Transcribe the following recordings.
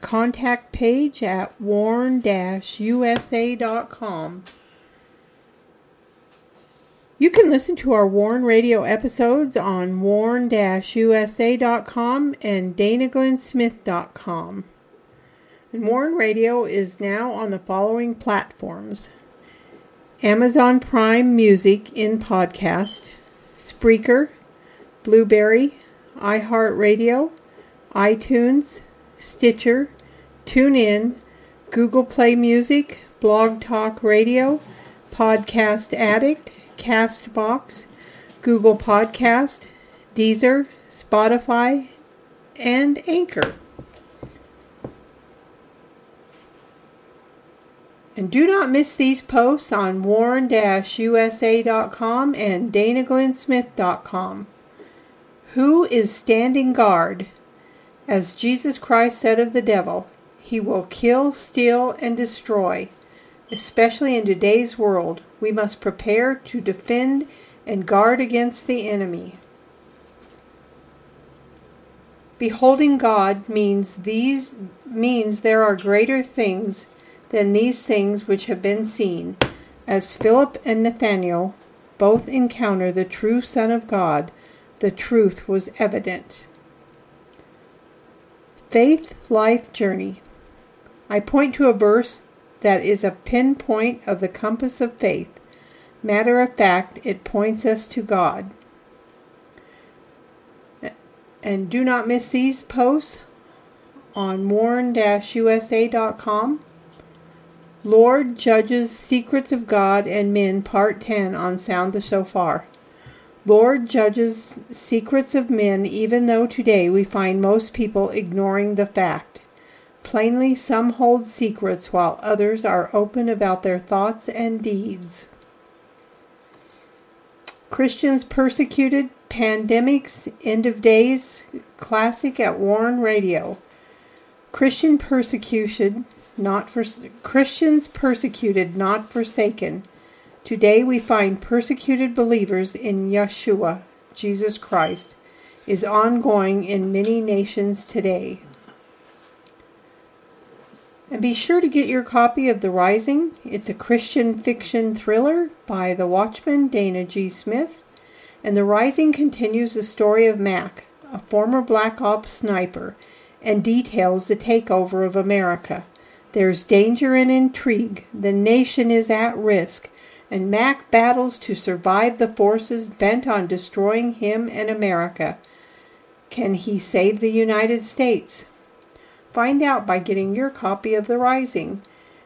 contact page at warn-usa.com. You can listen to our Warn Radio episodes on warn-usa.com and danaglennsmith.com. And Warn Radio is now on the following platforms Amazon Prime Music in podcast, Spreaker, Blubrry, iHeartRadio, iTunes, Stitcher, TuneIn, Google Play Music, Blog Talk Radio, Podcast Addict, Castbox, Google Podcast, Deezer, Spotify, and Anchor. And do not miss these posts on warn-usa.com and danaglennsmith.com. Who is standing guard? As Jesus Christ said of the devil, he will kill, steal, and destroy. Especially in today's world, we must prepare to defend and guard against the enemy. Beholding God means these means there are greater things than these things which have been seen, as Philip and Nathanael both encounter the true Son of God, the truth was evident. Faith Life Journey. I point to a verse that is a pinpoint of the compass of faith. Matter of fact, it points us to God. And do not miss these posts on warn-usa.com Lord judges secrets of God and men, part 10 on Sound the Shofar. Lord judges secrets of men, even though today we find most people ignoring the fact. Plainly, some hold secrets while others are open about their thoughts and deeds. Christians persecuted, pandemics, end of days, classic at Warn Radio. Christian persecution not for Christians persecuted, not forsaken. Today we find persecuted believers in Yeshua, Jesus Christ, is ongoing in many nations today. And be sure to get your copy of The Rising. It's a Christian fiction thriller by the Watchman Dana G. Smith. And The Rising continues the story of Mac, a former Black Ops sniper, and details the takeover of America. There's danger and intrigue. The nation is at risk, and Mac battles to survive the forces bent on destroying him and America. Can he save the United States? Find out by getting your copy of The Rising.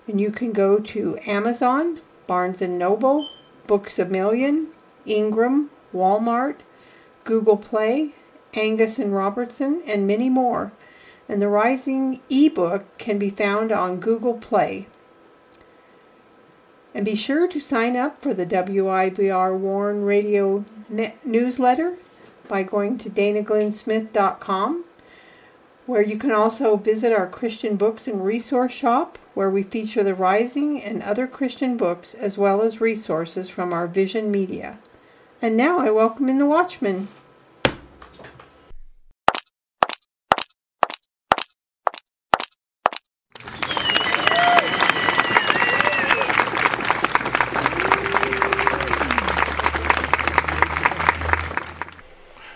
And you can go to Amazon, Barnes & Noble, Books A Million, Ingram, Walmart, Google Play, Angus and Robertson, and many more and the Rising ebook can be found on Google Play. And be sure to sign up for the WIBR Warn Radio newsletter by going to danaglennsmith.com, where you can also visit our Christian books and resource shop, where we feature the Rising and other Christian books as well as resources from our Vision Media. And now I welcome in the Watchman.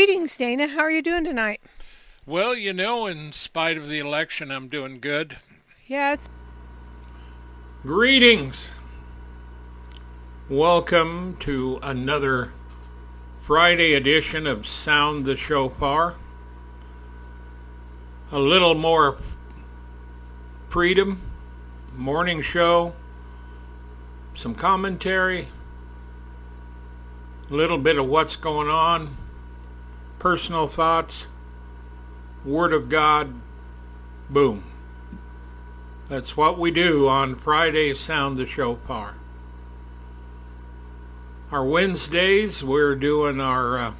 Greetings, Dana. How are you doing tonight? Well, you know, in spite of the election, I'm doing good. Yeah, it's. Greetings. Welcome to another Friday edition of Sound the Shofar. A little more freedom, morning show, some commentary, a little bit of what's going on, personal thoughts, Word of God, boom. That's what we do on Friday Sound the Shofar. Our Wednesdays, we're doing our uh,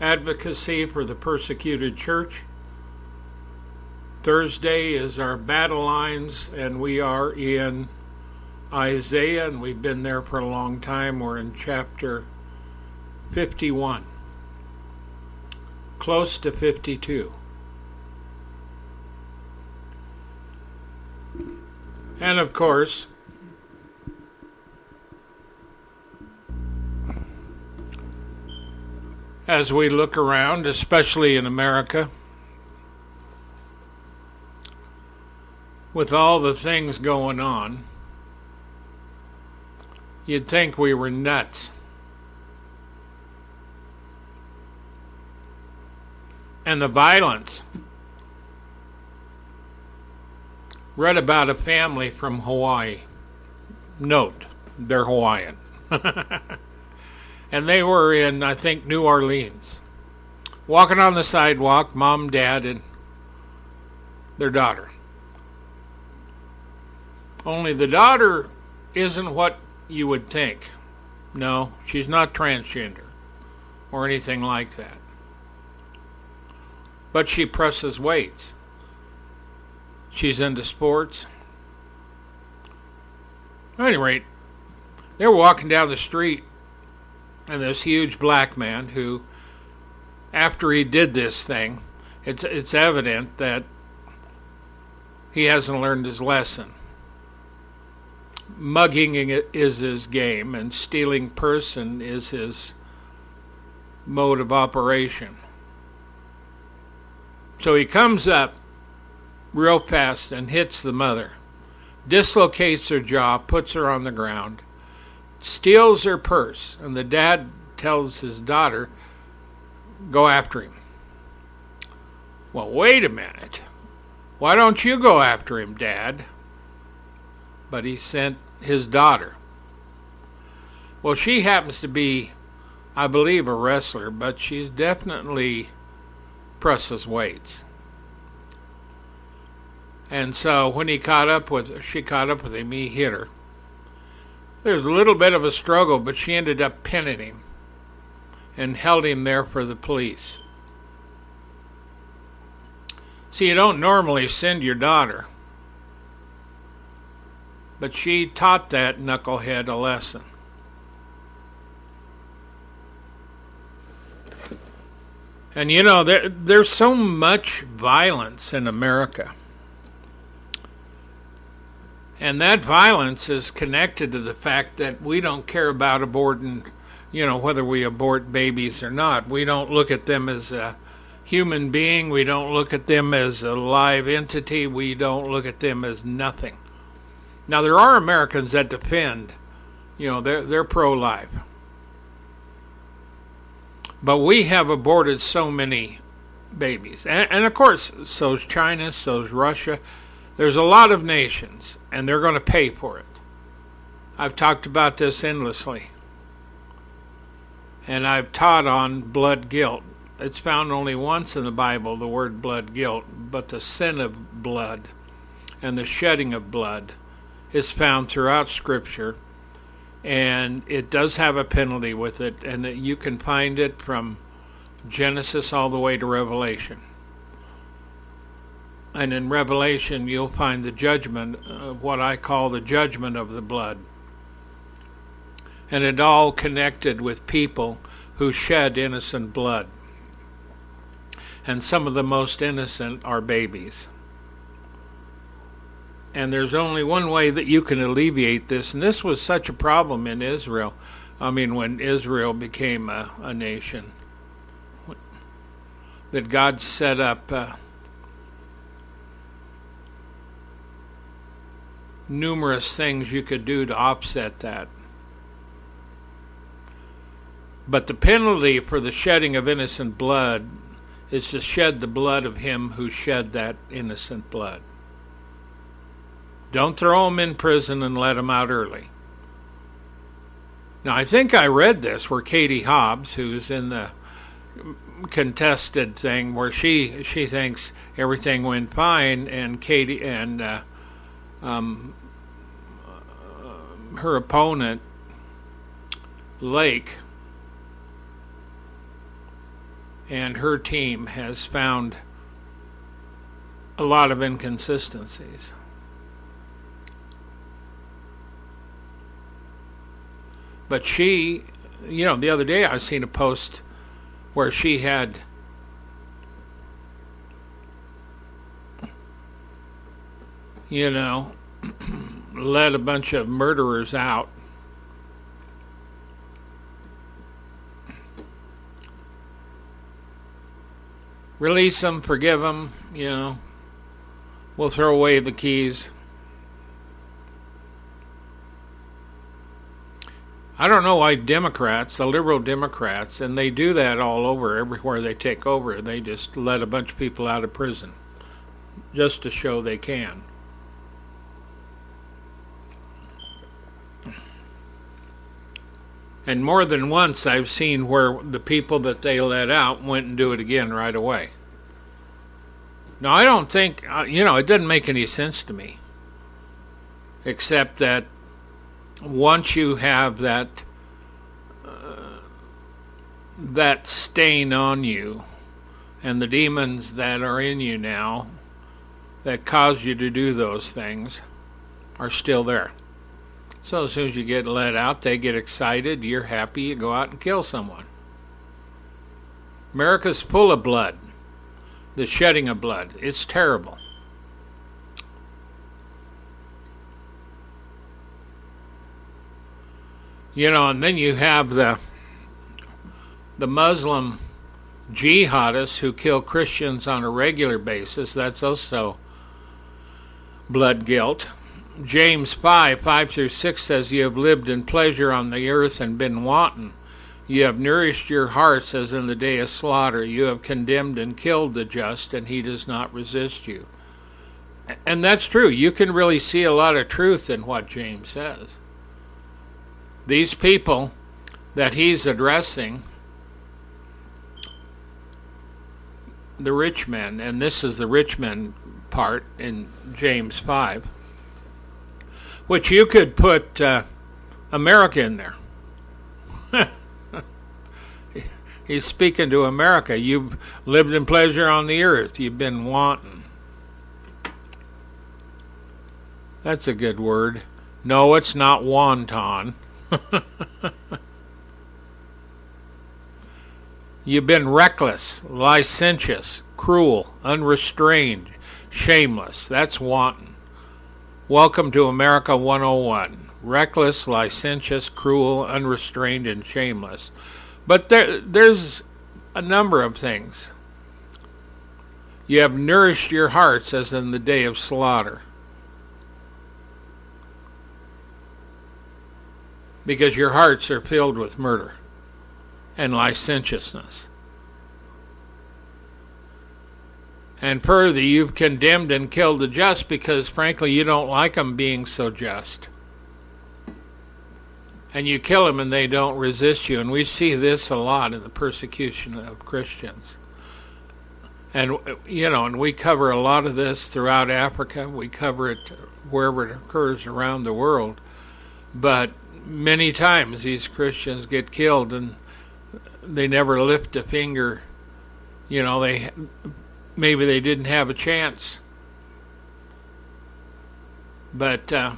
advocacy for the persecuted church. Thursday is our battle lines, and we are in Isaiah, and we've been there for a long time. We're in chapter 51, close to 52. And of course, as we look around, especially in America, with all the things going on, you'd think we were nuts. And the violence. Read about a family from Hawaii. Note, they're Hawaiian. and they were in, I think, New Orleans. Walking on the sidewalk, mom, dad, and their daughter. Only the daughter isn't what you would think. No, she's not transgender or anything like that. But she presses weights. She's into sports. At any rate, they were walking down the street, and this huge black man who, after he did this thing, it's it's evident that he hasn't learned his lesson mugging is his game and stealing person is his mode of operation. So he comes up real fast and hits the mother, dislocates her jaw, puts her on the ground, steals her purse, and the dad tells his daughter, Go after him. Well, wait a minute. Why don't you go after him, Dad? but he sent his daughter. Well, she happens to be, I believe, a wrestler, but she's definitely presses weights. And so when he caught up with she caught up with him, he hit her. There's a little bit of a struggle, but she ended up pinning him and held him there for the police. See, you don't normally send your daughter but she taught that knucklehead a lesson. And you know, there, there's so much violence in America. And that violence is connected to the fact that we don't care about aborting, you know, whether we abort babies or not. We don't look at them as a human being. We don't look at them as a live entity. We don't look at them as nothing. Now there are Americans that defend, you know, they're they're pro-life. But we have aborted so many babies. And, and of course, so's China, so's Russia. There's a lot of nations, and they're going to pay for it. I've talked about this endlessly. And I've taught on blood guilt. It's found only once in the Bible, the word blood guilt, but the sin of blood and the shedding of blood is found throughout Scripture, and it does have a penalty with it, and that you can find it from Genesis all the way to Revelation. And in Revelation, you'll find the judgment, of what I call the judgment of the blood. And it all connected with people who shed innocent blood. And some of the most innocent are babies. And there's only one way that you can alleviate this, and this was such a problem in Israel. I mean, when Israel became a, a nation, that God set up uh, numerous things you could do to offset that. But the penalty for the shedding of innocent blood is to shed the blood of him who shed that innocent blood. Don't throw him in prison and let him out early. Now, I think I read this where Katie Hobbs, who's in the contested thing, where she she thinks everything went fine, and Katie and uh, um, her opponent Lake and her team has found a lot of inconsistencies. But she, you know, the other day I seen a post where she had you know let a bunch of murderers out release them, forgive them, you know. We'll throw away the keys. I don't know why Democrats, the liberal Democrats, and they do that all over, everywhere they take over, they just let a bunch of people out of prison just to show they can. And more than once, I've seen where the people that they let out went and do it again right away. Now, I don't think, uh, you know, it doesn't make any sense to me. Except that once you have that uh, that stain on you and the demons that are in you now that cause you to do those things are still there. So as soon as you get let out, they get excited, you're happy, you go out and kill someone. America's full of blood, the shedding of blood. It's terrible. You know, and then you have the the Muslim jihadists who kill Christians on a regular basis. That's also blood guilt. James 5 5 through 6 says, You have lived in pleasure on the earth and been wanton. You have nourished your hearts as in the day of slaughter. You have condemned and killed the just, and he does not resist you. And that's true. You can really see a lot of truth in what James says. These people that he's addressing, the rich men, and this is the rich men part in James 5 which you could put uh, America in there. He's speaking to America. You've lived in pleasure on the earth. You've been wanting. That's a good word. No, it's not wonton. You've been reckless, licentious, cruel, unrestrained, shameless. That's wanton. Welcome to America 101. Reckless, licentious, cruel, unrestrained, and shameless. But there, there's a number of things. You have nourished your hearts as in the day of slaughter. Because your hearts are filled with murder and licentiousness. And further, you've condemned and killed the just because, frankly, you don't like them being so just. And you kill them and they don't resist you. And we see this a lot in the persecution of Christians. And, you know, and we cover a lot of this throughout Africa. We cover it wherever it occurs around the world. But many times these Christians get killed and they never lift a finger. You know, they maybe they didn't have a chance. But uh,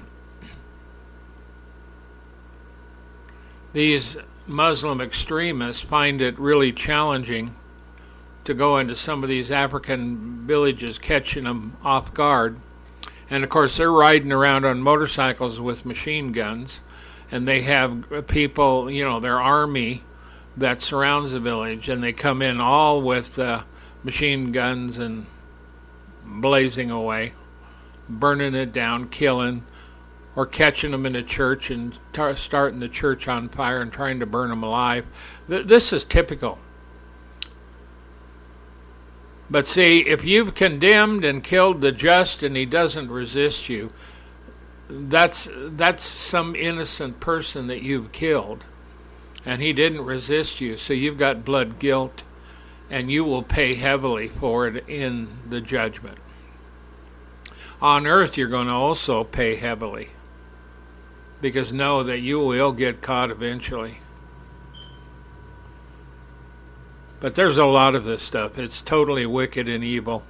these Muslim extremists find it really challenging to go into some of these African villages, catching them off guard. And of course, they're riding around on motorcycles with machine guns, and they have people, you know, their army that surrounds the village, and they come in all with. Uh, machine guns and blazing away, burning it down, killing, or catching them in a church and tar- starting the church on fire and trying to burn them alive. Th- this is typical. But see, if you've condemned and killed the just and he doesn't resist you, that's that's some innocent person that you've killed and he didn't resist you. So you've got blood guilt and you will pay heavily for it in the judgment. On earth you're going to also pay heavily because know that you will get caught eventually. But there's a lot of this stuff. It's totally wicked and evil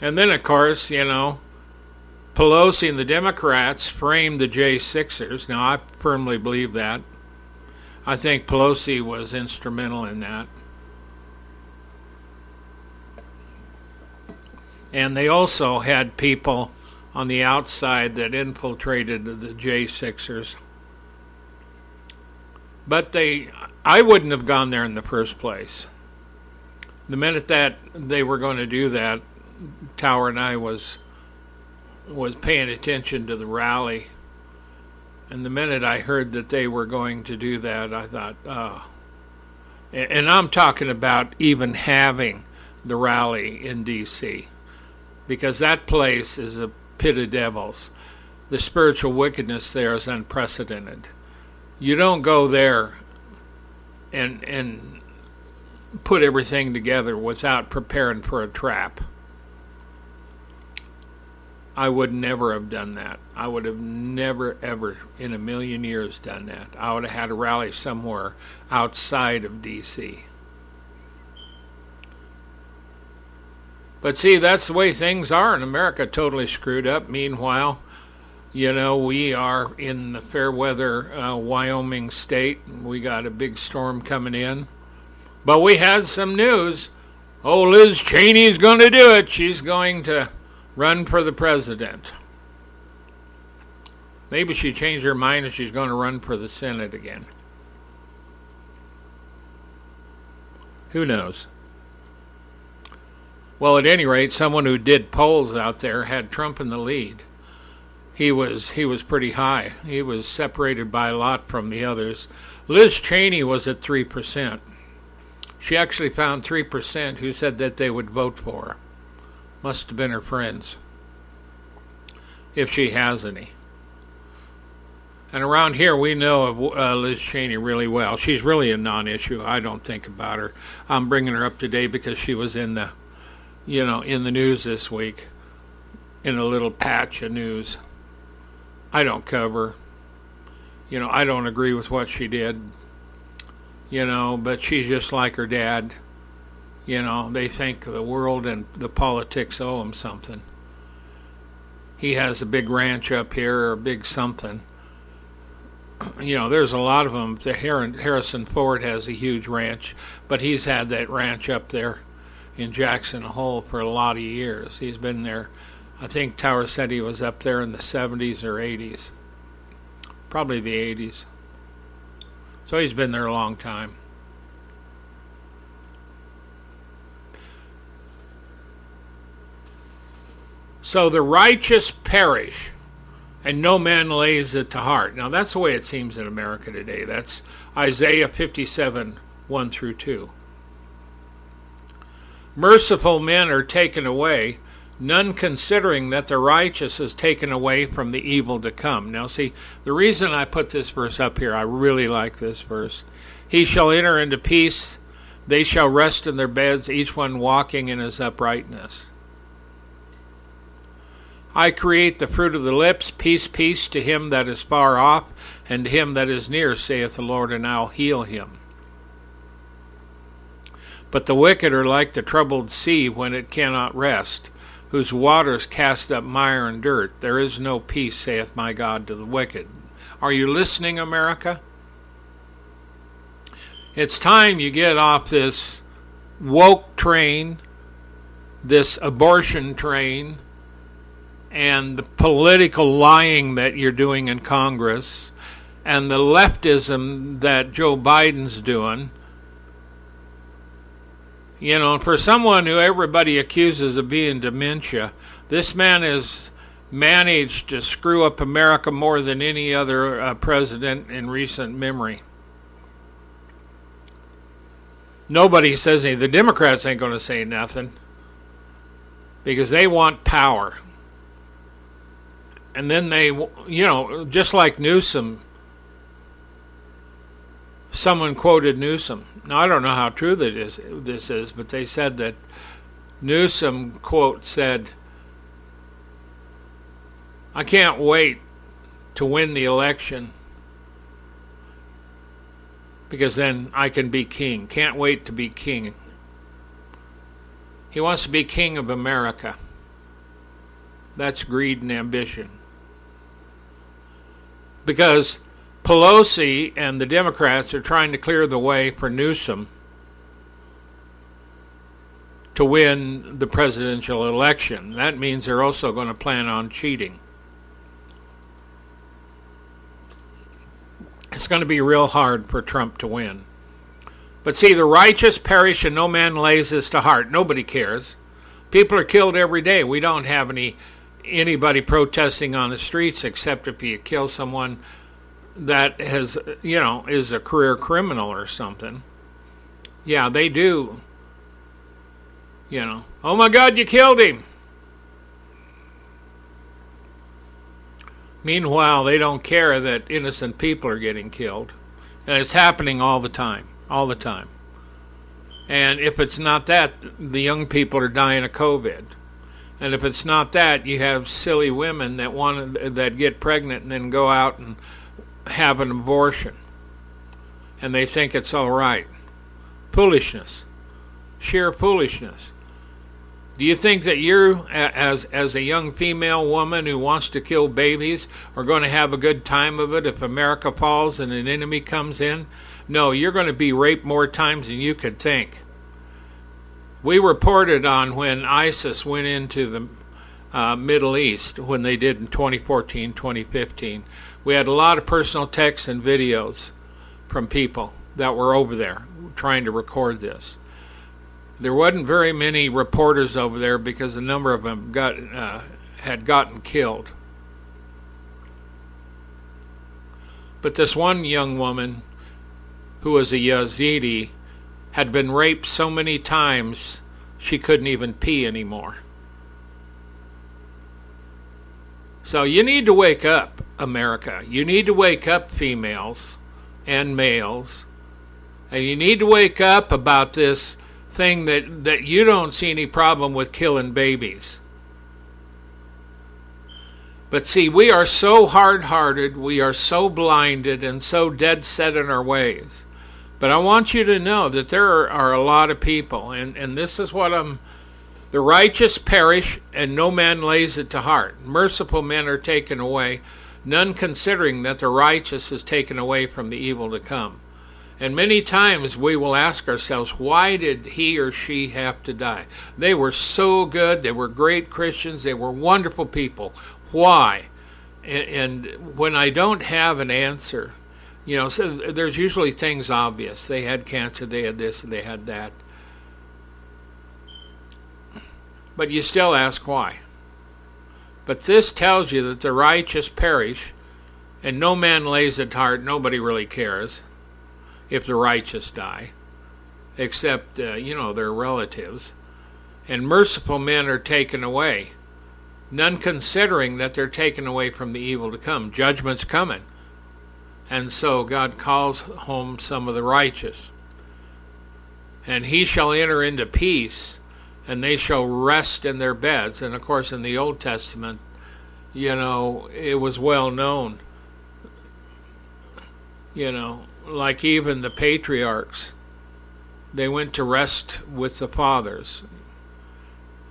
And then, of course, you know, Pelosi and the Democrats framed the J6ers. Now, I firmly believe that. I think Pelosi was instrumental in that. And they also had people on the outside that infiltrated the J6ers. But they, I wouldn't have gone there in the first place. The minute that they were going to do that, Tower and I was was paying attention to the rally, and the minute I heard that they were going to do that, I thought, oh. And I'm talking about even having the rally in D.C. because that place is a pit of devils. The spiritual wickedness there is unprecedented. You don't go there and and put everything together without preparing for a trap. I would never have done that. I would have never, ever in a million years done that. I would have had a rally somewhere outside of D.C. But see, that's the way things are in America, totally screwed up. Meanwhile, you know, we are in the fair weather uh, Wyoming state. And we got a big storm coming in. But we had some news. Oh, Liz Cheney's going to do it. She's going to run for the president. Maybe she changed her mind and she's going to run for the Senate again. Who knows? Well, at any rate, someone who did polls out there had Trump in the lead. He was he was pretty high. He was separated by a lot from the others. Liz Cheney was at three percent. She actually found three percent who said that they would vote for her. Must have been her friends. If she has any. And around here, we know of uh, Liz Cheney really well. She's really a non-issue. I don't think about her. I'm bringing her up today because she was in the, you know, in the news this week, in a little patch of news. I don't cover. You know, I don't agree with what she did. You know, but she's just like her dad. You know, they think the world and the politics owe him something. He has a big ranch up here or a big something. You know, there's a lot of them. The Harrison Ford has a huge ranch, but he's had that ranch up there in Jackson Hole for a lot of years. He's been there. I think Tower said he was up there in the 70s or 80s. Probably the 80s. So he's been there a long time. So the righteous perish, and no man lays it to heart. Now that's the way it seems in America today. That's Isaiah 57 1 through 2. Merciful men are taken away, none considering that the righteous is taken away from the evil to come. Now, see, the reason I put this verse up here, I really like this verse. He shall enter into peace, they shall rest in their beds, each one walking in his uprightness. I create the fruit of the lips, peace, peace to him that is far off, and to him that is near, saith the Lord, and I'll heal him. But the wicked are like the troubled sea when it cannot rest, whose waters cast up mire and dirt. There is no peace, saith my God, to the wicked. Are you listening, America? It's time you get off this woke train, this abortion train and the political lying that you're doing in Congress and the leftism that Joe Biden's doing You know, for someone who everybody accuses of being dementia, this man has managed to screw up America more than any other uh, president in recent memory. Nobody says anything. The Democrats ain't going to say nothing because they want power. And then they, you know, just like Newsom, someone quoted Newsom. Now, I don't know how true that is, this is, but they said that Newsom, quote, said, I can't wait to win the election because then I can be king. Can't wait to be king. He wants to be king of America. That's greed and ambition. Because Pelosi and the Democrats are trying to clear the way for Newsom to win the presidential election. That means they're also going to plan on cheating. It's going to be real hard for Trump to win. But see, the righteous perish and no man lays this to heart. Nobody cares. People are killed every day. We don't have any anybody protesting on the streets except if you kill someone that has, you know, is a career criminal or something. Yeah, they do. You know, oh my God, you killed him. Meanwhile, they don't care that innocent people are getting killed. And it's happening all the time all the time. And if it's not that, the young people are dying of COVID. And if it's not that, you have silly women that want that get pregnant and then go out and have an abortion. And they think it's all right. Foolishness. Sheer foolishness. Do you think that you, as as a young female woman who wants to kill babies, are going to have a good time of it if America falls and an enemy comes in? No, you're going to be raped more times than you could think. We reported on when ISIS went into the uh, Middle East when they did in 2014, 2015. We had a lot of personal texts and videos from people that were over there trying to record this. There wasn't very many reporters over there because a number of them got uh, had gotten killed. But this one young woman who was a Yazidi, had been raped so many times she couldn't even pee anymore. So you need to wake up, America. You need to wake up, females and males. And you need to wake up about this thing that, that you don't see any problem with killing babies. But see, we are so hard hearted, we are so blinded, and so dead set in our ways but I want you to know that there are, are a lot of people, and, and this is what I'm. The righteous perish, and no man lays it to heart. Merciful men are taken away, none considering that the righteous is taken away from the evil to come. And many times we will ask ourselves, why did he or she have to die? They were so good. They were great Christians. They were wonderful people. Why? And, and when I don't have an answer, you know, so there's usually things obvious. They had cancer, they had this, and they had that. But you still ask why. But this tells you that the righteous perish, and no man lays to heart. Nobody really cares if the righteous die, except, uh, you know, their relatives. And merciful men are taken away, none considering that they're taken away from the evil to come. Judgment's coming. And so God calls home some of the righteous. And he shall enter into peace, and they shall rest in their beds. And of course, in the Old Testament, you know, it was well known. You know, like even the patriarchs, they went to rest with the fathers.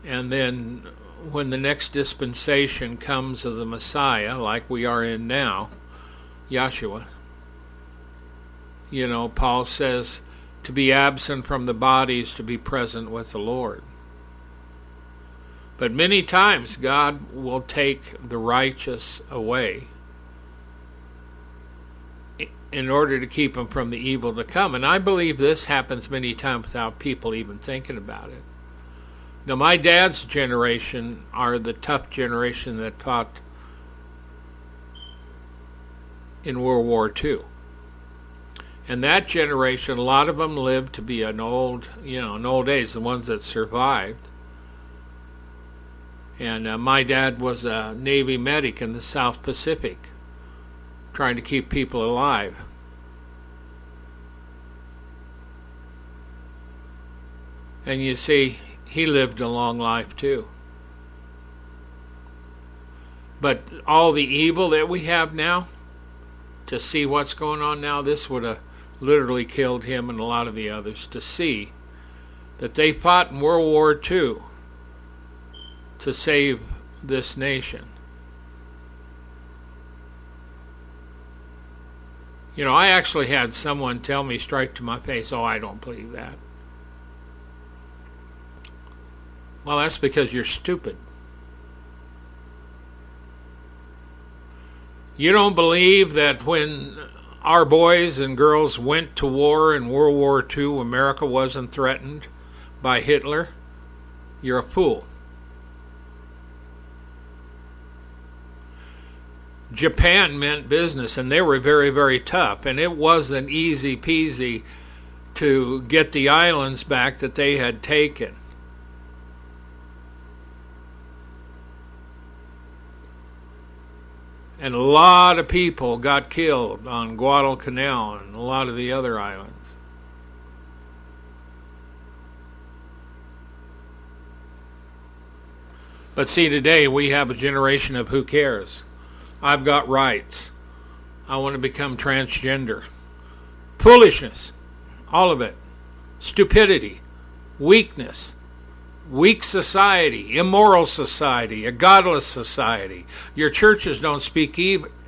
And then when the next dispensation comes of the Messiah, like we are in now, Yahshua. You know, Paul says to be absent from the body is to be present with the Lord. But many times God will take the righteous away in order to keep them from the evil to come. And I believe this happens many times without people even thinking about it. Now, my dad's generation are the tough generation that fought in World War II. And that generation, a lot of them lived to be an old, you know, an old age, the ones that survived. And uh, my dad was a Navy medic in the South Pacific, trying to keep people alive. And you see, he lived a long life too. But all the evil that we have now, to see what's going on now, this would have literally killed him and a lot of the others to see that they fought in World War II to save this nation. You know, I actually had someone tell me straight to my face, oh, I don't believe that. Well, that's because you're stupid. You don't believe that when our boys and girls went to war in World War II, America wasn't threatened by Hitler? You're a fool. Japan meant business, and they were very, very tough, and it wasn't easy peasy to get the islands back that they had taken. And a lot of people got killed on Guadalcanal and a lot of the other islands. But see, today we have a generation of who cares. I've got rights. I want to become transgender. Foolishness. All of it. Stupidity. Weakness weak society, immoral society, a godless society. Your churches don't speak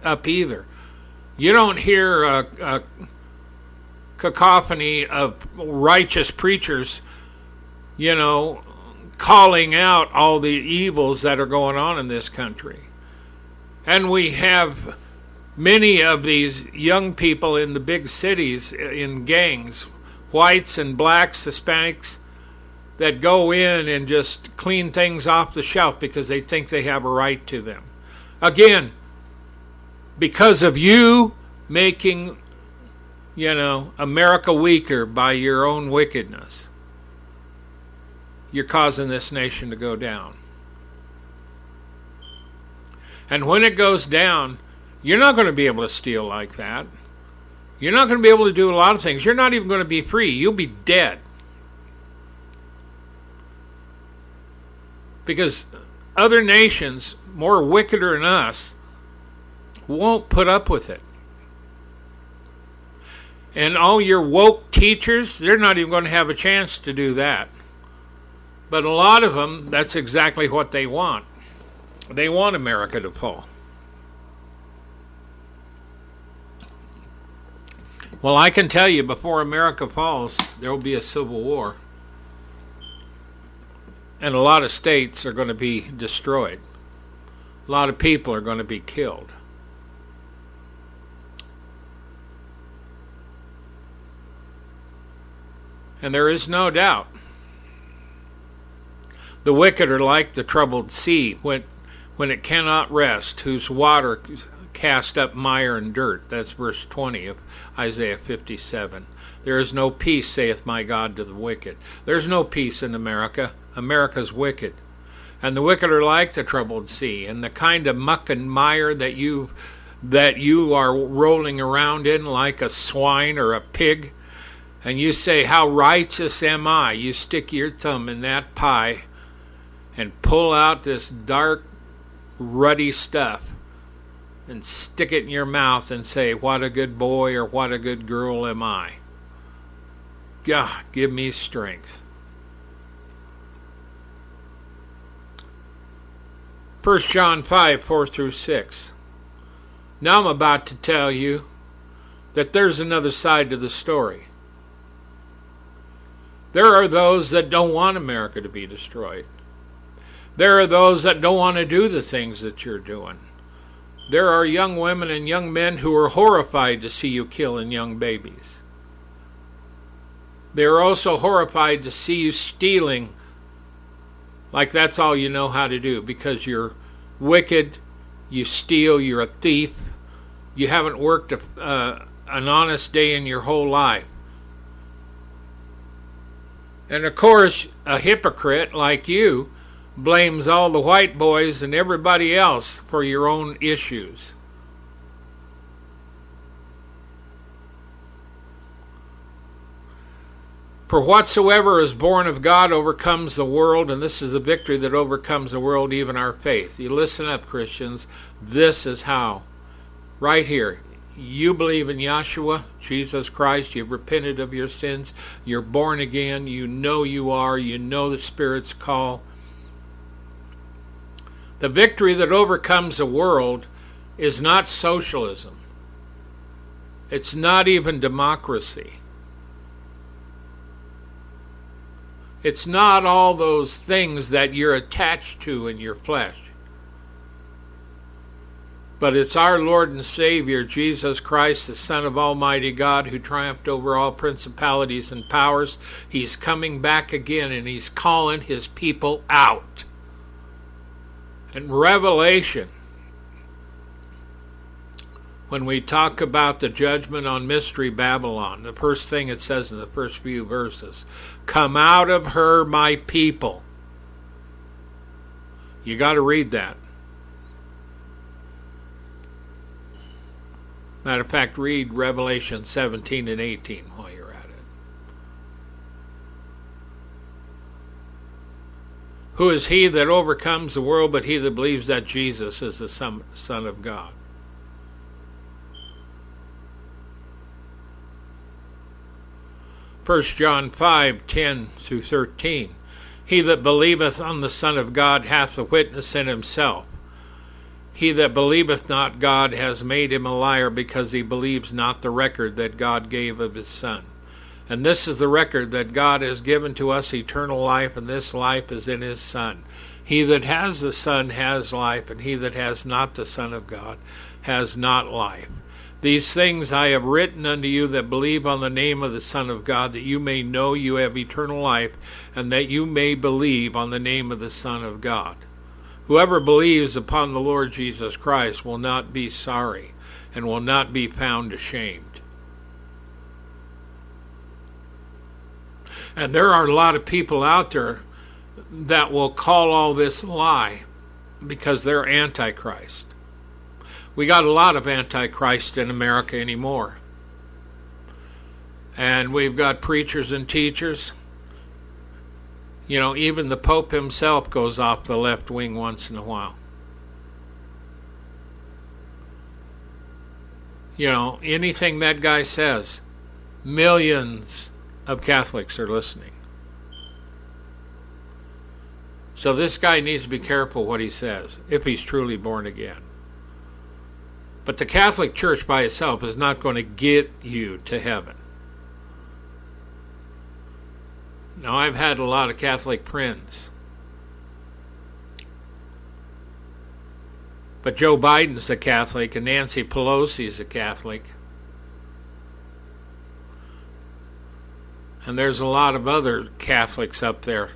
up either. You don't hear a, a cacophony of righteous preachers, you know, calling out all the evils that are going on in this country. And we have many of these young people in the big cities uh, in gangs, whites and blacks, Hispanics, that go in and just clean things off the shelf because they think they have a right to them. Again, because of you making, you know, America weaker by your own wickedness, you're causing this nation to go down. And when it goes down, you're not going to be able to steal like that. You're not going to be able to do a lot of things. You're not even going to be free. You'll be dead. Because other nations, more wickeder than us, won't put up with it. And all your woke teachers, they're not even going to have a chance to do that. But a lot of them, that's exactly what they want. They want America to fall. Well, I can tell you before America falls, there will be a civil war and a lot of states are going to be destroyed. A lot of people are going to be killed. And there is no doubt. The wicked are like the troubled sea when, when it cannot rest, whose water cast up mire and dirt. That's verse 20 of Isaiah 57. There is no peace, saith my God, to the wicked. There's no peace in America. America's wicked. And the wicked are like the troubled sea, and the kind of muck and mire that you that you are rolling around in like a swine or a pig, and you say, How righteous am I? You stick your thumb in that pie and pull out this dark, ruddy stuff and stick it in your mouth and say, What a good boy or what a good girl am I. God, give me strength. 1 John 5 4 through 6. Now I'm about to tell you that there's another side to the story. There are those that don't want America to be destroyed. There are those that don't want to do the things that you're doing. There are young women and young men who are horrified to see you killing young babies. They're also horrified to see you stealing like that's all you know how to do because you're wicked, you steal, you're a thief, you haven't worked a, uh, an honest day in your whole life. And of course, a hypocrite like you blames all the white boys and everybody else for your own issues. For whatsoever is born of God overcomes the world, and this is the victory that overcomes the world, even our faith. You listen up, Christians. This is how. Right here. You believe in Yahshua, Jesus Christ. You've repented of your sins. You're born again. You know you are. You know the Spirit's call. The victory that overcomes the world is not socialism. It's not even democracy. It's not all those things that you're attached to in your flesh. But it's our Lord and Savior, Jesus Christ, the Son of Almighty God, who triumphed over all principalities and powers. He's coming back again and he's calling his people out. And Revelation when we talk about the judgment on Mystery Babylon, the first thing it says in the first few verses Come out of her, my people. You got to read that. Matter of fact, read Revelation 17 and 18 while you're at it. Who is he that overcomes the world but he that believes that Jesus is the Son of God? 1 John 5 10 through 13. He that believeth on the Son of God hath a witness in himself. He that believeth not God has made him a liar, because he believes not the record that God gave of his Son. And this is the record that God has given to us eternal life, and this life is in his Son. He that has the Son has life, and he that has not the Son of God has not life. These things I have written unto you that believe on the name of the Son of God, that you may know you have eternal life, and that you may believe on the name of the Son of God. Whoever believes upon the Lord Jesus Christ will not be sorry, and will not be found ashamed. And there are a lot of people out there that will call all this a lie because they're antichrist. We got a lot of antichrist in America anymore. And we've got preachers and teachers. You know, even the Pope himself goes off the left wing once in a while. You know, anything that guy says, millions of Catholics are listening. So this guy needs to be careful what he says if he's truly born again. But the Catholic Church by itself is not going to get you to heaven. Now, I've had a lot of Catholic friends. But Joe Biden's a Catholic and Nancy Pelosi's a Catholic. And there's a lot of other Catholics up there.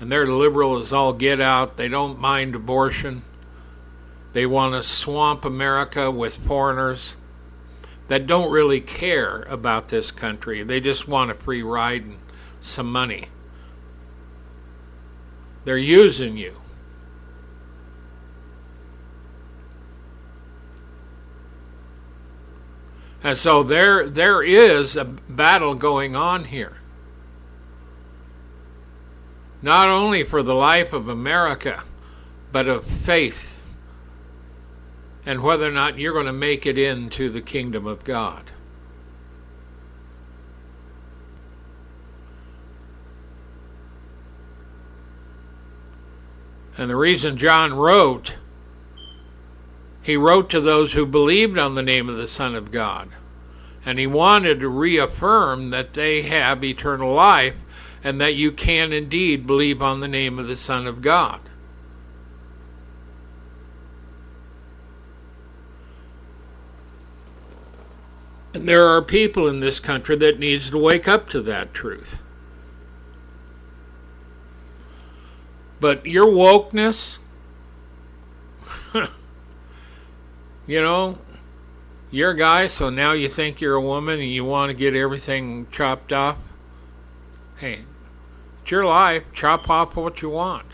And they're liberal as all get out. They don't mind abortion. They want to swamp America with foreigners that don't really care about this country. They just want a free ride and some money. They're using you. And so there there is a battle going on here. Not only for the life of America, but of faith and whether or not you're going to make it into the kingdom of God. And the reason John wrote, he wrote to those who believed on the name of the Son of God. And he wanted to reaffirm that they have eternal life and that you can indeed believe on the name of the Son of God. And there are people in this country that needs to wake up to that truth. But your wokeness, you know, you're a guy, so now you think you're a woman and you want to get everything chopped off. Hey, it's your life. Chop off what you want.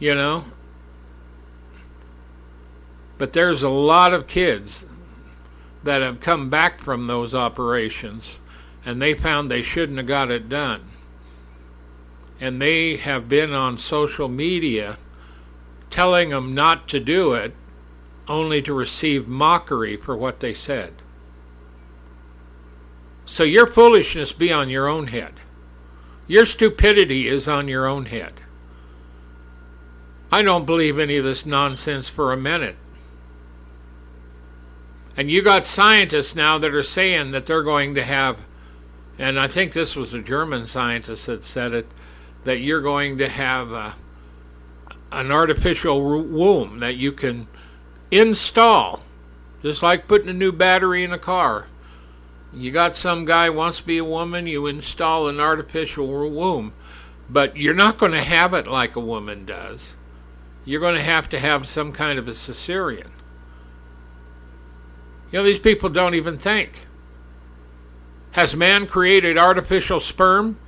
You know? But there's a lot of kids that have come back from those operations and they found they shouldn't have got it done and they have been on social media telling them not to do it, only to receive mockery for what they said. So your foolishness be on your own head. Your stupidity is on your own head. I don't believe any of this nonsense for a minute. And you got scientists now that are saying that they're going to have, and I think this was a German scientist that said it, that you're going to have a, an artificial womb that you can install, just like putting a new battery in a car. You got some guy wants to be a woman, you install an artificial womb, but you're not going to have it like a woman does. You're going to have to have some kind of a cesarean. You know, these people don't even think. Has man created artificial sperm?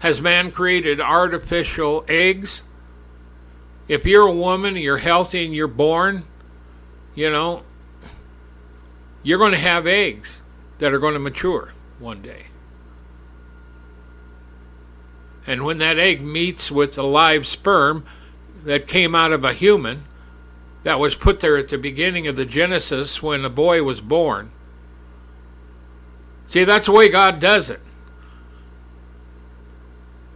Has man created artificial eggs? If you're a woman, you're healthy and you're born, you know, you're going to have eggs that are going to mature one day. And when that egg meets with a live sperm that came out of a human, that was put there at the beginning of the Genesis when a boy was born. See, that's the way God does it.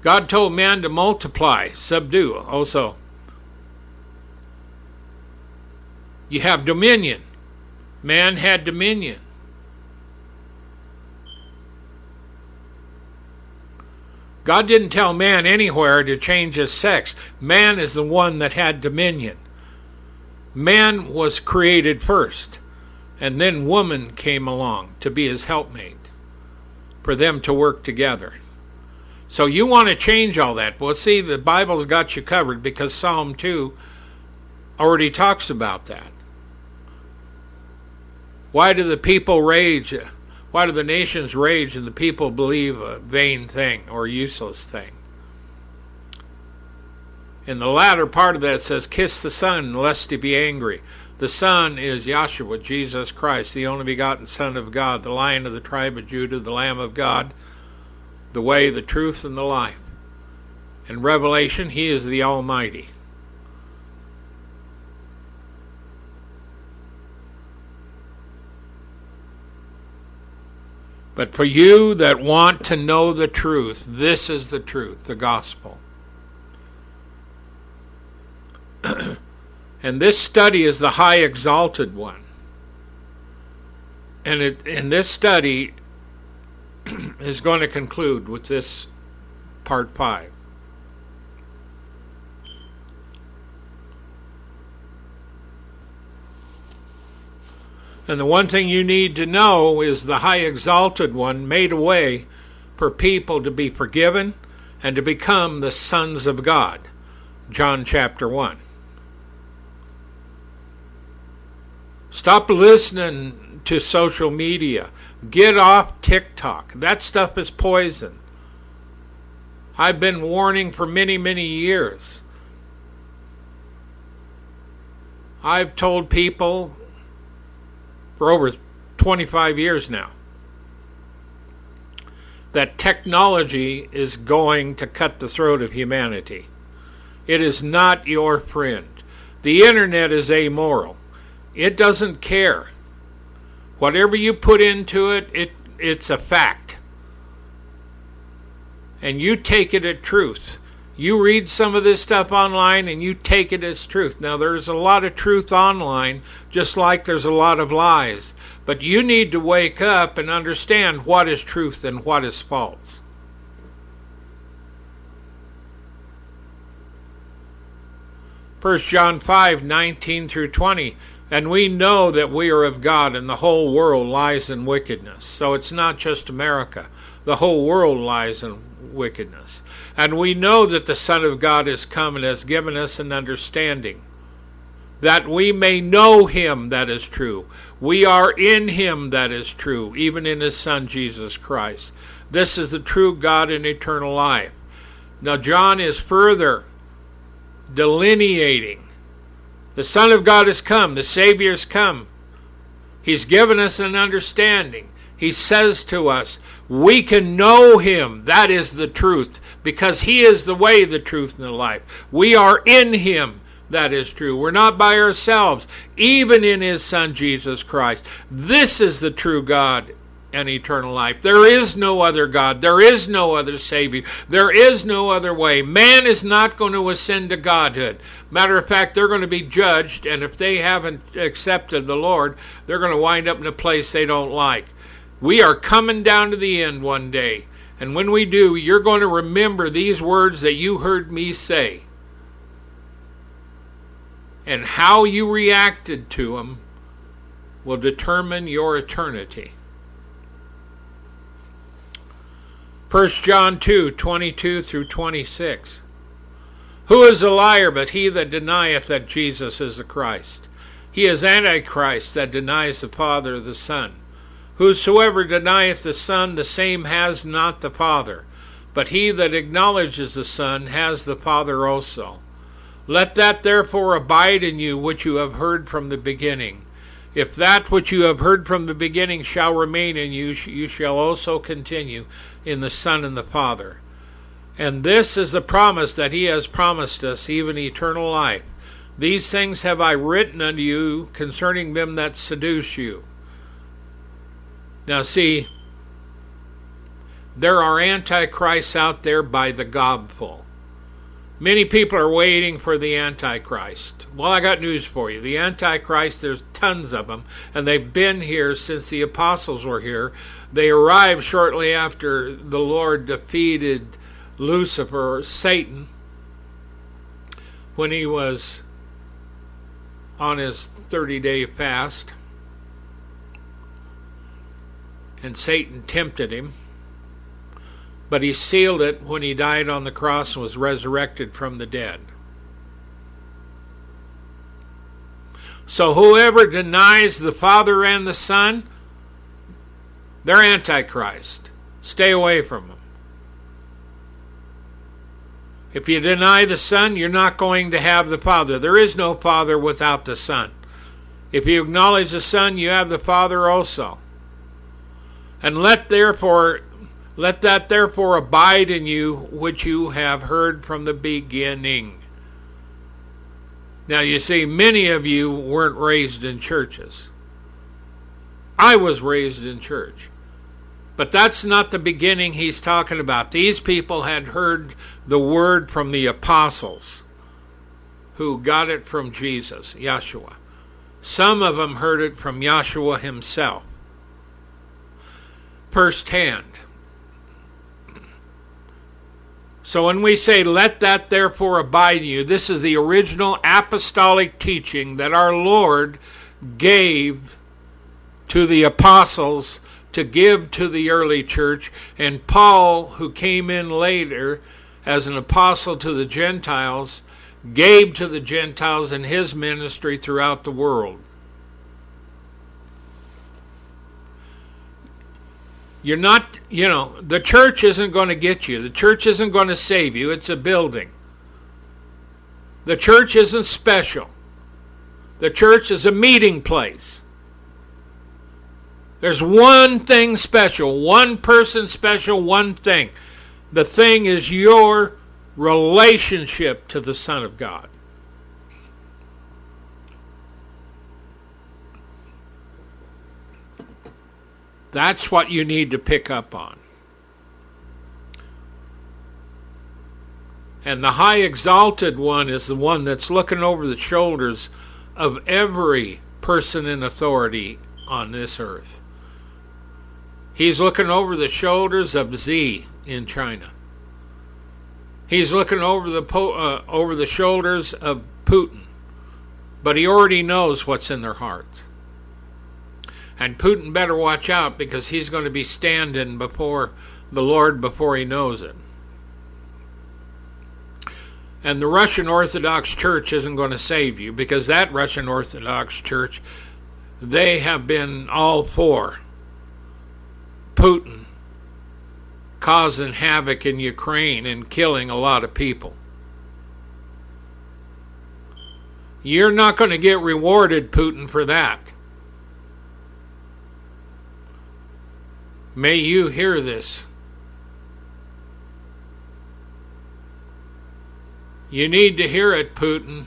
God told man to multiply, subdue also. You have dominion. Man had dominion. God didn't tell man anywhere to change his sex. Man is the one that had dominion. Man was created first, and then woman came along to be his helpmate, for them to work together. So you want to change all that. Well, see, the Bible's got you covered because Psalm 2 already talks about that. Why do the people rage? Why do the nations rage and the people believe a vain thing or useless thing? In the latter part of that says, Kiss the Son, lest he be angry. The Son is Yahshua, Jesus Christ, the only begotten Son of God, the Lion of the tribe of Judah, the Lamb of God the way, the truth, and the life. In Revelation, He is the Almighty. But for you that want to know the truth, this is the truth, the gospel. and this study is the high exalted one. And it, and this study, is going to conclude with this part five. And the one thing you need to know is the high exalted one made a way for people to be forgiven and to become the sons of God. John chapter 1. Stop listening to social media. Get off TikTok. That stuff is poison. I've been warning for many, many years. I've told people for over 25 years now that technology is going to cut the throat of humanity. It is not your friend. The internet is amoral. It doesn't care. Whatever you put into it, it it's a fact. And you take it at truth. You read some of this stuff online and you take it as truth. Now, there's a lot of truth online, just like there's a lot of lies. But you need to wake up and understand what is truth and what is false. First John 5 19 through 20. And we know that we are of God, and the whole world lies in wickedness. So it's not just America, the whole world lies in wickedness. And we know that the Son of God has come and has given us an understanding, that we may know him that is true. We are in him that is true, even in his Son Jesus Christ. This is the true God and eternal life. Now, John is further delineating the Son of God has come, the Savior has come. He's given us an understanding. He says to us, we can know Him. That is the truth, because He is the way, the truth, and the life. We are in Him. That is true. We're not by ourselves, even in His Son, Jesus Christ. This is the true God and eternal life. There is no other God. There is no other Savior. There is no other way. Man is not going to ascend to Godhood. Matter of fact, they're going to be judged, and if they haven't accepted the Lord, they're going to wind up in a place they don't like. We are coming down to the end one day. And when we do, you're going to remember these words that you heard me say. And how you reacted to them will determine your eternity. 1 John 2 22 through 26. Who is a liar but he that denieth that Jesus is the Christ? He is Antichrist that denies the Father, the Son. Whosoever denieth the Son, the same has not the Father. But he that acknowledges the Son has the Father also. Let that therefore abide in you which you have heard from the beginning. If that which you have heard from the beginning shall remain in you, you shall also continue in the Son and the Father. And this is the promise that He has promised us, even eternal life. These things have I written unto you concerning them that seduce you. Now, see, there are antichrists out there by the gobful. Many people are waiting for the Antichrist. Well, I got news for you. The Antichrist, there's tons of them, and they've been here since the apostles were here. They arrived shortly after the Lord defeated Lucifer, Satan, when he was on his 30 day fast. And Satan tempted him but he sealed it when he died on the cross and was resurrected from the dead. So whoever denies the Father and the Son, they're Antichrist. Stay away from them. If you deny the Son, you're not going to have the Father. There is no Father without the Son. If you acknowledge the Son, you have the Father also. And let therefore let that therefore abide in you which you have heard from the beginning. Now, you see, many of you weren't raised in churches. I was raised in church. But that's not the beginning he's talking about. These people had heard the word from the apostles who got it from Jesus, Yeshua. Some of them heard it from Yeshua himself firsthand. So when we say, let that therefore abide in you, this is the original apostolic teaching that our Lord gave to the apostles to give to the early church, and Paul, who came in later as an apostle to the Gentiles, gave to the Gentiles in his ministry throughout the world. You're not, you know, the church isn't going to get you. The church isn't going to save you. It's a building. The church isn't special. The church is a meeting place. There's one thing special, one person special, one thing. The thing is your relationship to the Son of God. That's what you need to pick up on. And the high exalted one is the one that's looking over the shoulders of every person in authority on this earth. He's looking over the shoulders of Xi in China. He's looking over the po- uh, over the shoulders of Putin, but he already knows what's in their hearts. And Putin better watch out because he's going to be standing before the Lord before he knows it. And the Russian Orthodox Church isn't going to save you because that Russian Orthodox Church, they have been all for Putin causing havoc in Ukraine and killing a lot of people. You're not going to get rewarded, Putin, for that. May you hear this. You need to hear it, Putin.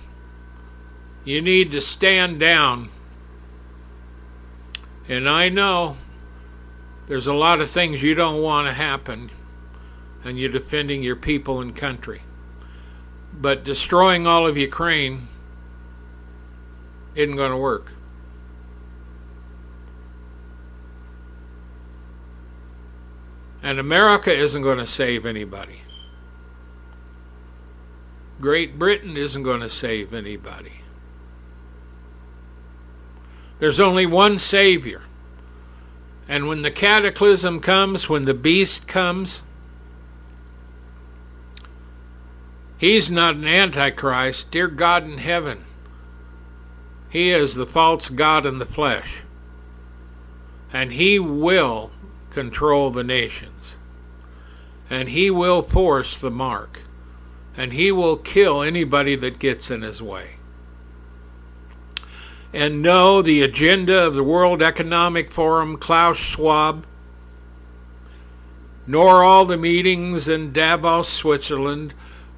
You need to stand down. And I know there's a lot of things you don't want to happen, and you're defending your people and country. But destroying all of Ukraine isn't going to work. And America isn't going to save anybody. Great Britain isn't going to save anybody. There's only one Savior. And when the cataclysm comes, when the beast comes, he's not an antichrist. Dear God in heaven, he is the false God in the flesh. And he will control the nations. And he will force the mark. And he will kill anybody that gets in his way. And no, the agenda of the World Economic Forum, Klaus Schwab, nor all the meetings in Davos, Switzerland,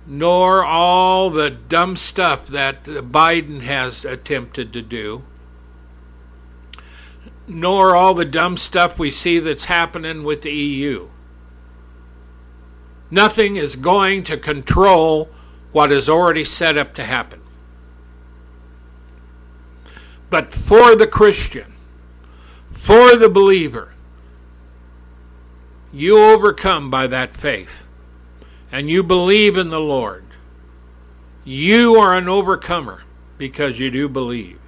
nor all the dumb stuff that Biden has attempted to do nor all the dumb stuff we see that's happening with the EU. Nothing is going to control what is already set up to happen. But for the Christian, for the believer, you overcome by that faith and you believe in the Lord. You are an overcomer because you do believe.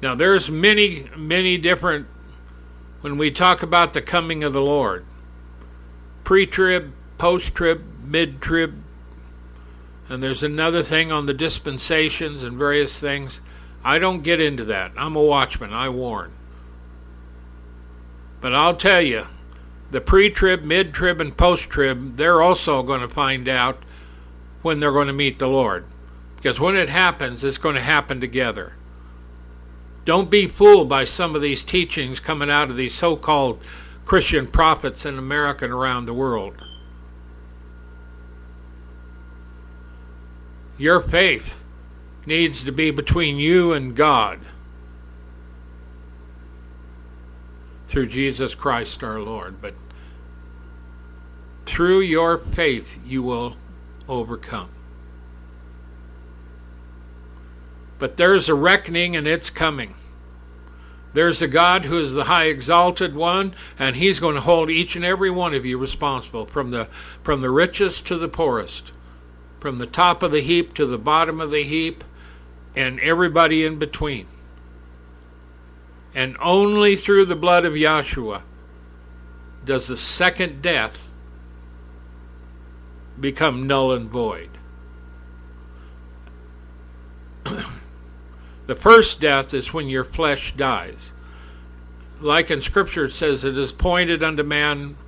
Now, there's many, many different, when we talk about the coming of the Lord pre trib, post trib, mid trib, and there's another thing on the dispensations and various things. I don't get into that. I'm a watchman, I warn. But I'll tell you, the pre trib, mid trib, and post trib, they're also going to find out when they're going to meet the Lord. Because when it happens, it's going to happen together. Don't be fooled by some of these teachings coming out of these so called Christian prophets in America and around the world. Your faith needs to be between you and God through Jesus Christ our Lord. But through your faith, you will overcome. But there's a reckoning and it's coming. There's a God who is the high exalted one, and he's going to hold each and every one of you responsible, from the from the richest to the poorest, from the top of the heap to the bottom of the heap, and everybody in between. And only through the blood of Yahshua does the second death become null and void. The first death is when your flesh dies. Like in Scripture, it says, It is appointed unto man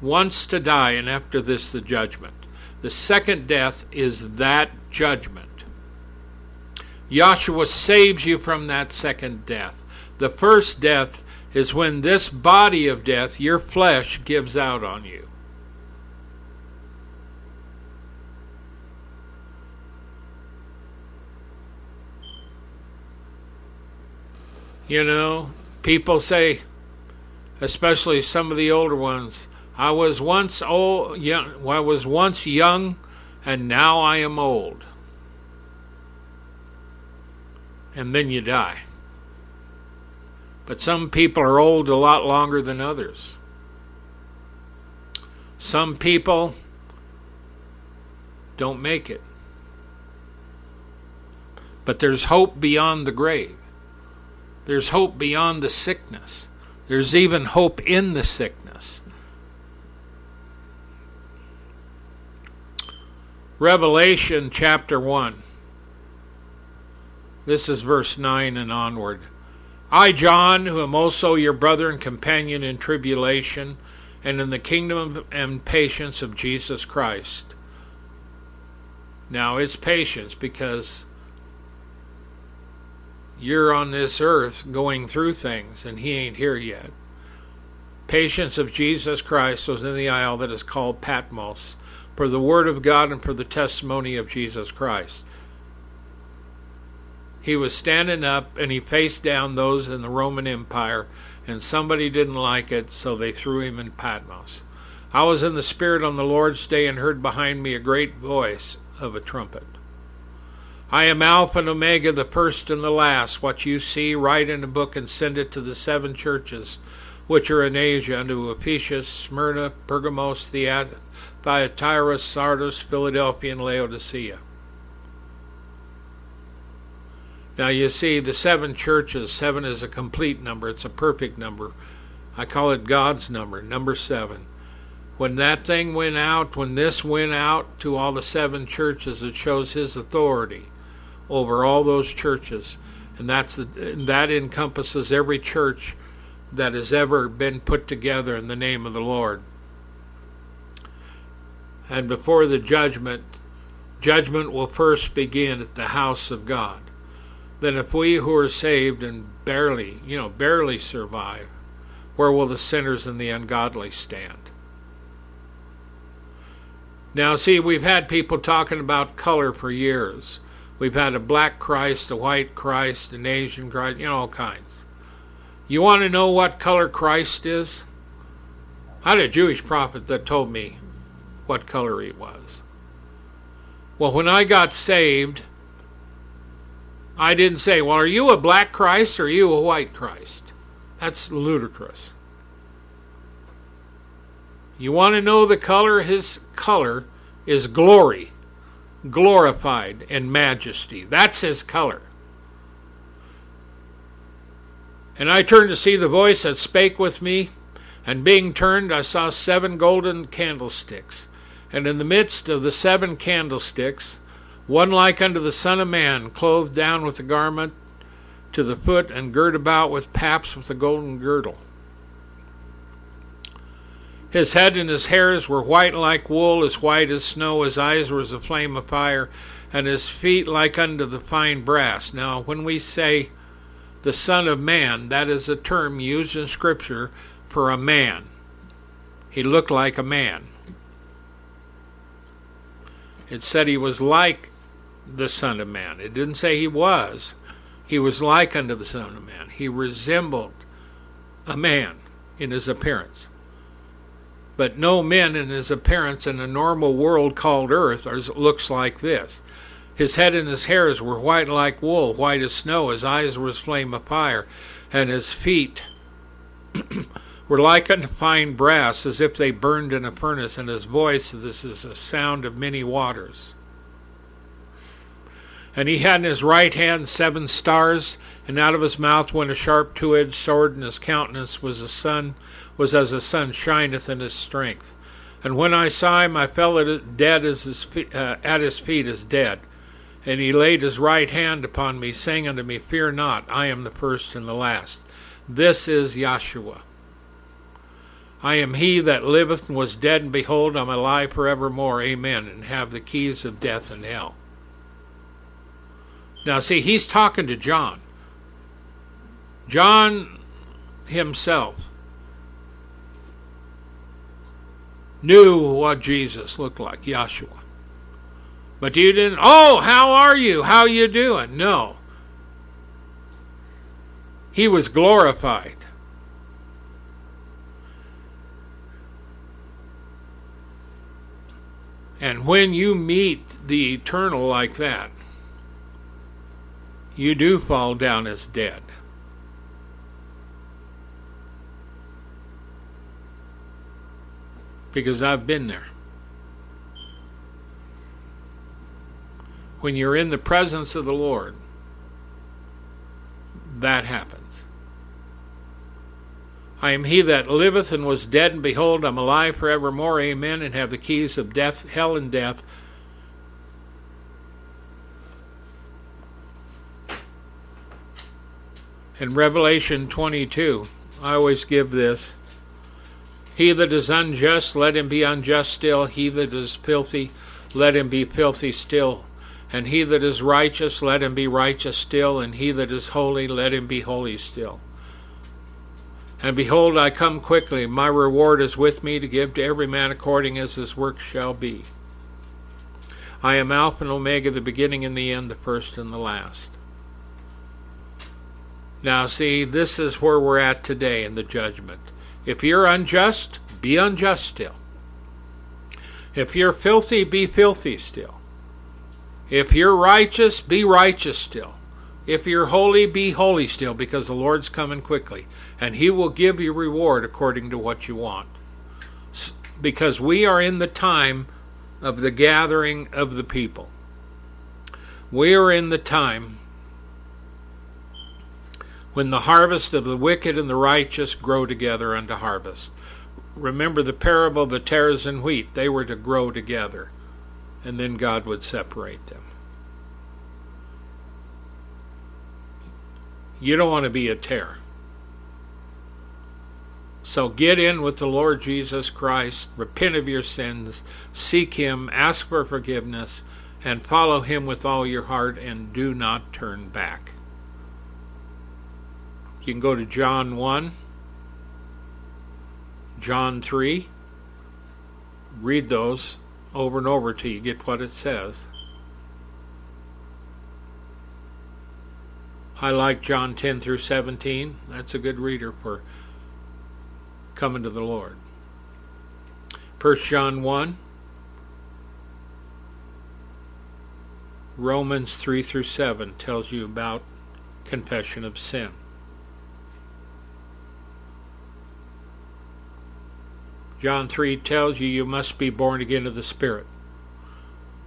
once to die, and after this the judgment. The second death is that judgment. Yahshua saves you from that second death. The first death is when this body of death, your flesh, gives out on you. You know, people say, especially some of the older ones, I was once old, young, I was once young, and now I am old. And then you die. But some people are old a lot longer than others. Some people don't make it. But there's hope beyond the grave. There's hope beyond the sickness. There's even hope in the sickness. Revelation chapter 1. This is verse 9 and onward. I, John, who am also your brother and companion in tribulation and in the kingdom and patience of Jesus Christ. Now, it's patience because you're on this earth going through things and he ain't here yet. Patience of Jesus Christ was in the isle that is called Patmos for the word of God and for the testimony of Jesus Christ. He was standing up and he faced down those in the Roman Empire, and somebody didn't like it, so they threw him in Patmos. I was in the Spirit on the Lord's day and heard behind me a great voice of a trumpet. I am Alpha and Omega, the first and the last. What you see, write in a book and send it to the seven churches which are in Asia, unto Ephesus, Smyrna, Pergamos, Thyatira, Sardis, Philadelphia, and Laodicea. Now you see, the seven churches, seven is a complete number, it's a perfect number. I call it God's number, number seven. When that thing went out, when this went out to all the seven churches, it shows his authority over all those churches. And that's the, that encompasses every church that has ever been put together in the name of the Lord. And before the judgment, judgment will first begin at the house of God then if we who are saved and barely, you know, barely survive, where will the sinners and the ungodly stand? Now, see, we've had people talking about color for years. We've had a black Christ, a white Christ, an Asian Christ, you know, all kinds. You want to know what color Christ is? I had a Jewish prophet that told me what color he was. Well, when I got saved, I didn't say, well, are you a black Christ or are you a white Christ? That's ludicrous. You want to know the color? His color is glory, glorified, in majesty. That's his color. And I turned to see the voice that spake with me, and being turned, I saw seven golden candlesticks. And in the midst of the seven candlesticks, one like unto the Son of Man, clothed down with a garment to the foot, and girt about with paps with a golden girdle. His head and his hairs were white like wool, as white as snow. His eyes were as a flame of fire, and his feet like unto the fine brass. Now, when we say the Son of Man, that is a term used in Scripture for a man. He looked like a man. It said he was like the Son of Man. It didn't say he was. He was like unto the Son of Man. He resembled a man in his appearance. But no men in his appearance in a normal world called earth looks like this. His head and his hairs were white like wool, white as snow. His eyes were as flame of fire, and his feet were like unto fine brass, as if they burned in a furnace. And his voice, this is a sound of many waters. And he had in his right hand seven stars, and out of his mouth went a sharp two-edged sword, and his countenance was a sun, was as the sun shineth in his strength. And when I saw him, I fell at dead as his uh, at his feet as dead. And he laid his right hand upon me, saying unto me, Fear not, I am the first and the last. This is Yahshua. I am he that liveth and was dead, and behold, I am alive forevermore. Amen. And have the keys of death and hell. Now, see, he's talking to John. John himself knew what Jesus looked like, Yahshua. But you didn't, oh, how are you? How you doing? No. He was glorified. And when you meet the eternal like that, you do fall down as dead. Because I've been there. when you're in the presence of the Lord, that happens. I am he that liveth and was dead, and behold, I'm alive forevermore. Amen. And have the keys of death, hell, and death. In Revelation 22, I always give this. He that is unjust, let him be unjust still. He that is filthy, let him be filthy still. And he that is righteous, let him be righteous still. And he that is holy, let him be holy still. And behold, I come quickly, my reward is with me to give to every man according as his work shall be. I am Alpha and Omega, the beginning and the end, the first and the last. Now, see, this is where we're at today in the judgment. If you're unjust, be unjust still. If you're filthy, be filthy still. If you're righteous, be righteous still. If you're holy, be holy still, because the Lord's coming quickly, and He will give you reward according to what you want. Because we are in the time of the gathering of the people. We are in the time when the harvest of the wicked and the righteous grow together unto harvest. Remember the parable of the tares and wheat, they were to grow together, and then God would separate them. You don't want to be a tare. So get in with the Lord Jesus Christ, repent of your sins, seek Him, ask for forgiveness, and follow Him with all your heart, and do not turn back. You can go to John 1, John 3, read those over and over till you get what it says. I like John 10 through 17. That's a good reader for coming to the Lord. 1 John 1, Romans 3 through 7 tells you about confession of sin. John 3 tells you you must be born again of the Spirit.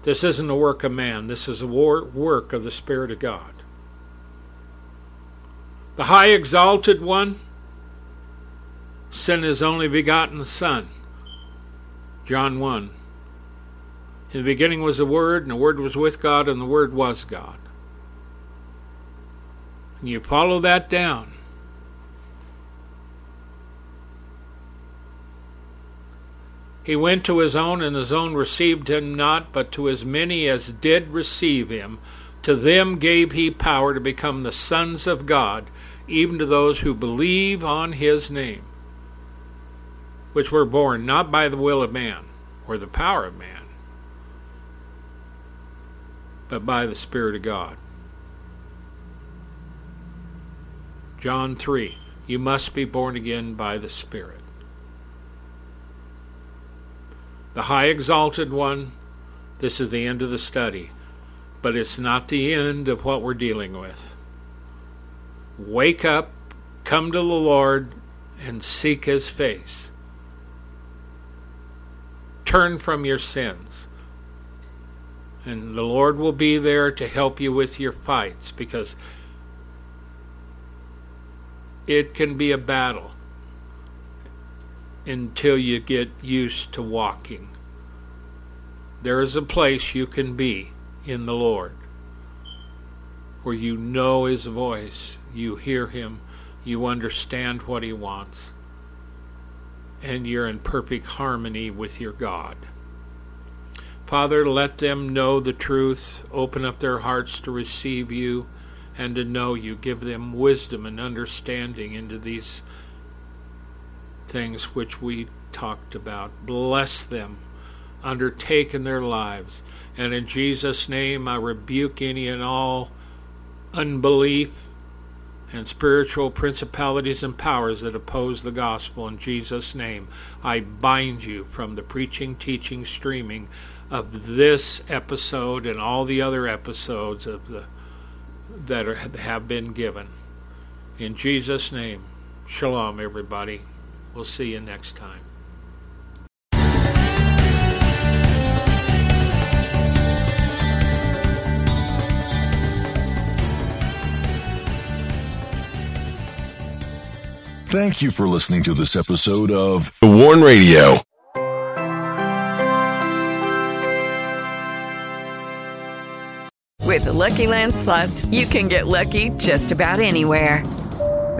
This isn't a work of man, this is a work of the Spirit of God. The high exalted one sent his only begotten Son. John 1. In the beginning was the Word, and the Word was with God, and the Word was God. And you follow that down. He went to his own, and his own received him not, but to as many as did receive him, to them gave he power to become the sons of God, even to those who believe on his name, which were born not by the will of man or the power of man, but by the Spirit of God. John 3 You must be born again by the Spirit. The high exalted one, this is the end of the study, but it's not the end of what we're dealing with. Wake up, come to the Lord, and seek His face. Turn from your sins. And the Lord will be there to help you with your fights because it can be a battle until you get used to walking. There is a place you can be in the Lord where you know His voice you hear him, you understand what he wants, and you're in perfect harmony with your God. Father, let them know the truth, open up their hearts to receive you and to know you. Give them wisdom and understanding into these things which we talked about. Bless them, undertake in their lives. And in Jesus' name, I rebuke any and all unbelief, and spiritual principalities and powers that oppose the gospel. In Jesus' name, I bind you from the preaching, teaching, streaming of this episode and all the other episodes of the that are, have been given. In Jesus' name, shalom, everybody. We'll see you next time. Thank you for listening to this episode of The Warn Radio. With the Lucky Land slots, you can get lucky just about anywhere.